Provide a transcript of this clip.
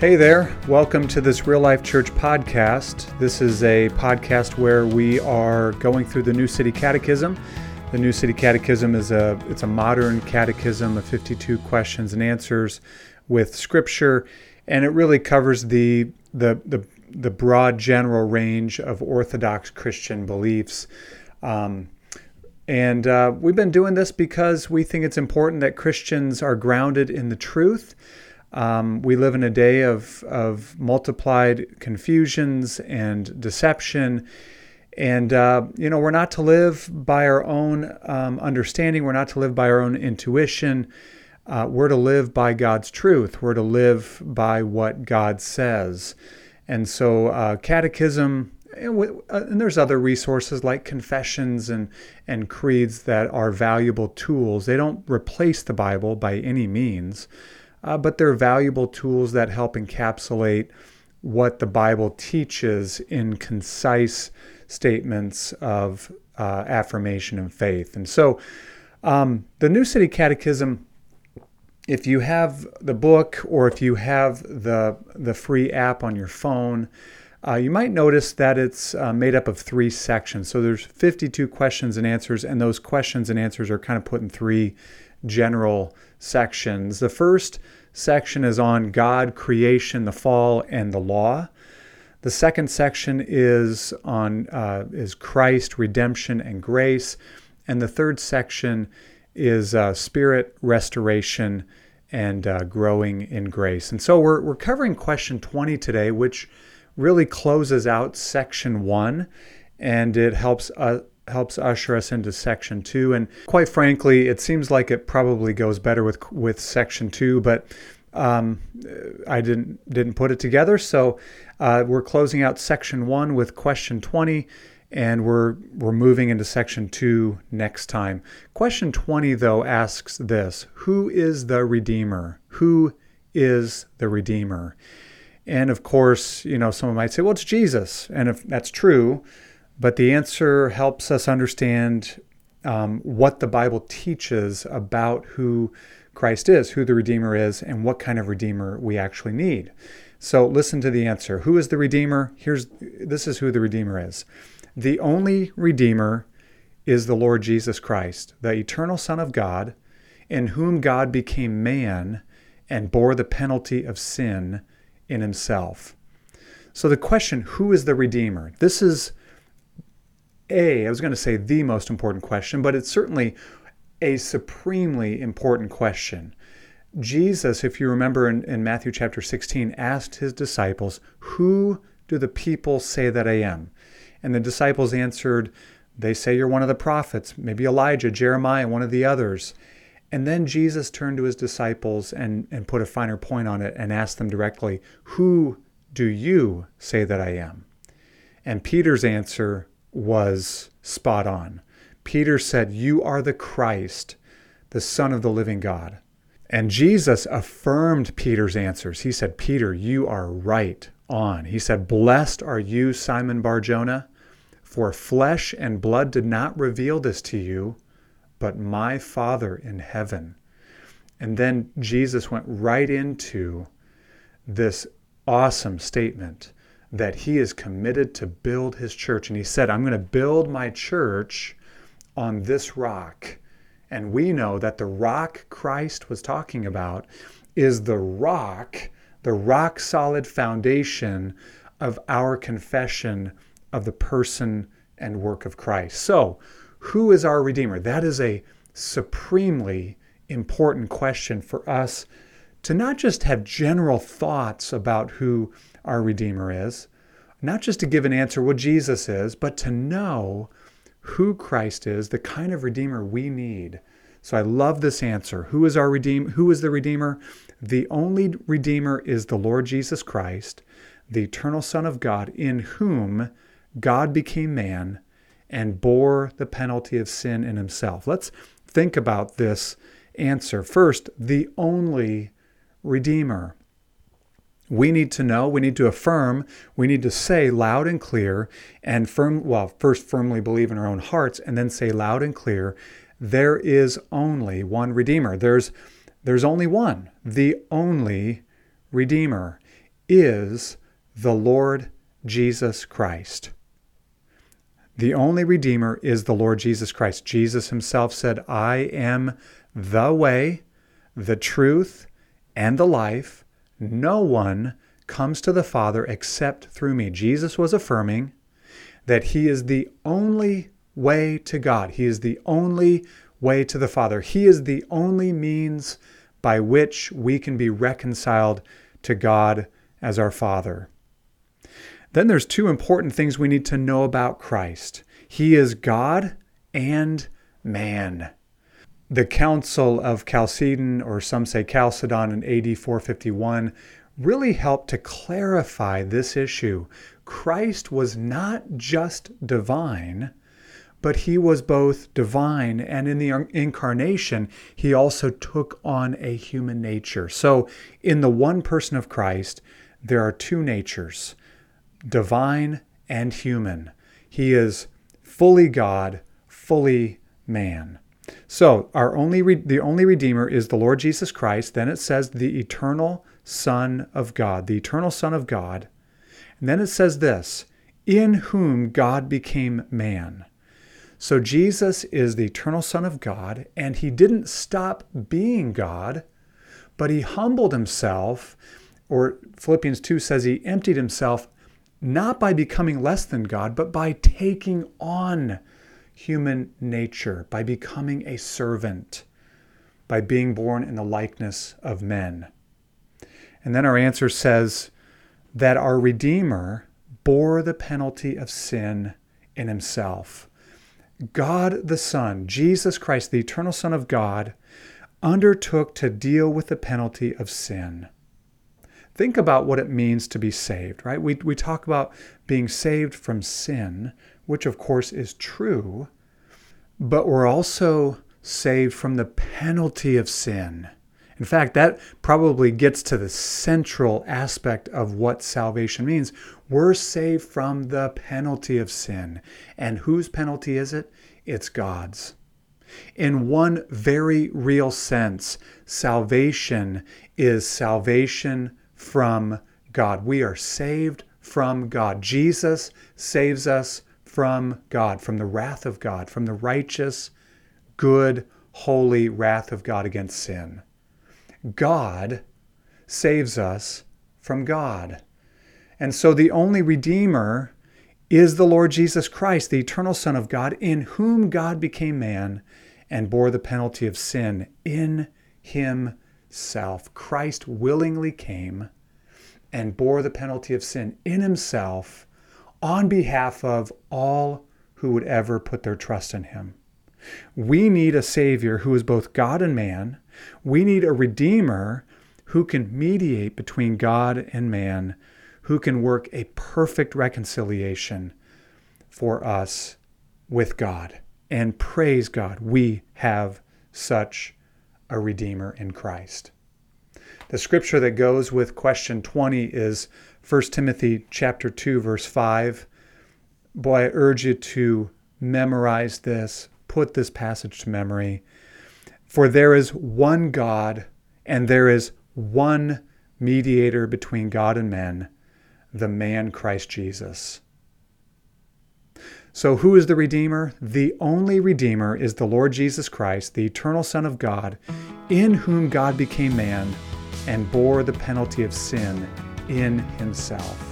Hey there, welcome to this Real Life Church podcast. This is a podcast where we are going through the New City Catechism. The New City Catechism is a it's a modern catechism of 52 questions and answers with scripture and it really covers the the the, the broad general range of Orthodox Christian beliefs. Um, and uh, we've been doing this because we think it's important that Christians are grounded in the truth. Um, we live in a day of, of multiplied confusions and deception. And, uh, you know, we're not to live by our own um, understanding, we're not to live by our own intuition. Uh, we're to live by God's truth, we're to live by what God says. And so, uh, catechism, and, uh, and, there's other resources like confessions and, and creeds that are valuable tools. They don't replace the Bible by any means uh, but they're valuable tools that help encapsulate what the Bible teaches in concise statements of uh, affirmation and faith. And so, um, the New City Catechism, if you have the book or if you have the the free app on your phone, uh, you might notice that it's uh, made up of three sections. So there's 52 questions and answers, and those questions and answers are kind of put in three general sections. The first section is on God, creation, the fall, and the law. The second section is on uh, is Christ, redemption, and grace, and the third section is uh, spirit, restoration, and uh, growing in grace. And so we're we're covering question 20 today, which really closes out section one, and it helps uh, helps usher us into section two. And quite frankly, it seems like it probably goes better with with section two, but um, I didn't didn't put it together. So uh, we're closing out section one with question twenty, and we're we're moving into section two next time. Question twenty though asks this: Who is the Redeemer? Who is the Redeemer? And of course, you know, someone might say, well, it's Jesus. And if that's true, but the answer helps us understand um, what the Bible teaches about who Christ is, who the Redeemer is, and what kind of Redeemer we actually need. So listen to the answer. Who is the Redeemer? Here's this is who the Redeemer is. The only Redeemer is the Lord Jesus Christ, the eternal Son of God, in whom God became man and bore the penalty of sin in himself. So the question, who is the Redeemer? This is a, I was going to say the most important question, but it's certainly a supremely important question. Jesus, if you remember in, in, Matthew chapter 16, asked his disciples, Who do the people say that I am? And the disciples answered, They say you're one of the prophets, maybe Elijah, Jeremiah, one of the others. And then Jesus turned to his disciples and, and put a finer point on it and asked them directly, Who do you say that I am? And Peter's answer was spot on. Peter said, You are the Christ, the Son of the living God. And Jesus affirmed Peter's answers. He said, Peter, you are right on. He said, Blessed are you, Simon Barjona, for flesh and blood did not reveal this to you, but my Father in heaven. And then Jesus went right into this awesome statement that he is committed to build his church. And he said, I'm going to build my church on this rock. And we know that the rock Christ was talking about is the rock, the rock solid foundation of our confession of the person and work of Christ. So, who is our Redeemer? That is a supremely important question for us to not just have general thoughts about who our Redeemer is, not just to give an answer what Jesus is, but to know who Christ is, the kind of Redeemer we need. So I love this answer. Who is our Redeemer? Who is the Redeemer? The only Redeemer is the Lord Jesus Christ, the eternal Son of God, in whom God became man and bore the penalty of sin in himself. Let's think about this answer. First, the only Redeemer. We need to know, we need to affirm, we need to say loud and clear, and firm, well, first firmly believe in our own hearts, and then say loud and clear, there is only one Redeemer. There's, there's only one, the only Redeemer. is the Lord Jesus Christ. The only Redeemer is the Lord Jesus Christ. Jesus himself said, I am the way, the truth, and the life. No one comes to the Father except through me. Jesus was affirming that he is the only way to God. He is the only way to the Father. He is the only means by which we can be reconciled to God as our Father. Then there's two important things we need to know about Christ. He is God and man. The Council of Chalcedon, or some say Chalcedon in AD 451, really helped to clarify this issue. Christ was not just divine, but he was both divine and in the incarnation, he also took on a human nature. So, in the one person of Christ, there are two natures divine and human. He is fully God, fully man. So, our only re- the only redeemer is the Lord Jesus Christ. Then it says the eternal Son of God, the eternal Son of God. And then it says this, in whom God became man. So Jesus is the eternal Son of God, and he didn't stop being God, but he humbled himself, or Philippians 2 says he emptied himself not by becoming less than God, but by taking on human nature, by becoming a servant, by being born in the likeness of men. And then our answer says that our Redeemer bore the penalty of sin in himself. God the Son, Jesus Christ, the eternal Son of God, undertook to deal with the penalty of sin. Think about what it means to be saved, right? We, we talk about being saved from sin, which of course is true, but we're also saved from the penalty of sin. In fact, that probably gets to the central aspect of what salvation means. We're saved from the penalty of sin. And whose penalty is it? It's God's. In one very real sense, salvation is salvation from God. We are saved from God. Jesus saves us from God, from the wrath of God, from the righteous, good, holy wrath of God against sin. God saves us from God. And so the only Redeemer is the Lord Jesus Christ, the eternal Son of God, in whom God became man and bore the penalty of sin in himself. Christ willingly came and bore the penalty of sin in himself on behalf of all who would ever put their trust in him. We need a Savior who is both God and man. We need a Redeemer who can mediate between God and man who can work a perfect reconciliation for us with God. And praise God, we have such a Redeemer in Christ. The scripture that goes with question 20 is 1 Timothy chapter 2 verse 5. Boy, I urge you to memorize this, put this passage to memory. For there is one God and there is one mediator between God and men, the man Christ Jesus. So, who is the Redeemer? The only Redeemer is the Lord Jesus Christ, the eternal Son of God, in whom God became man and bore the penalty of sin in himself.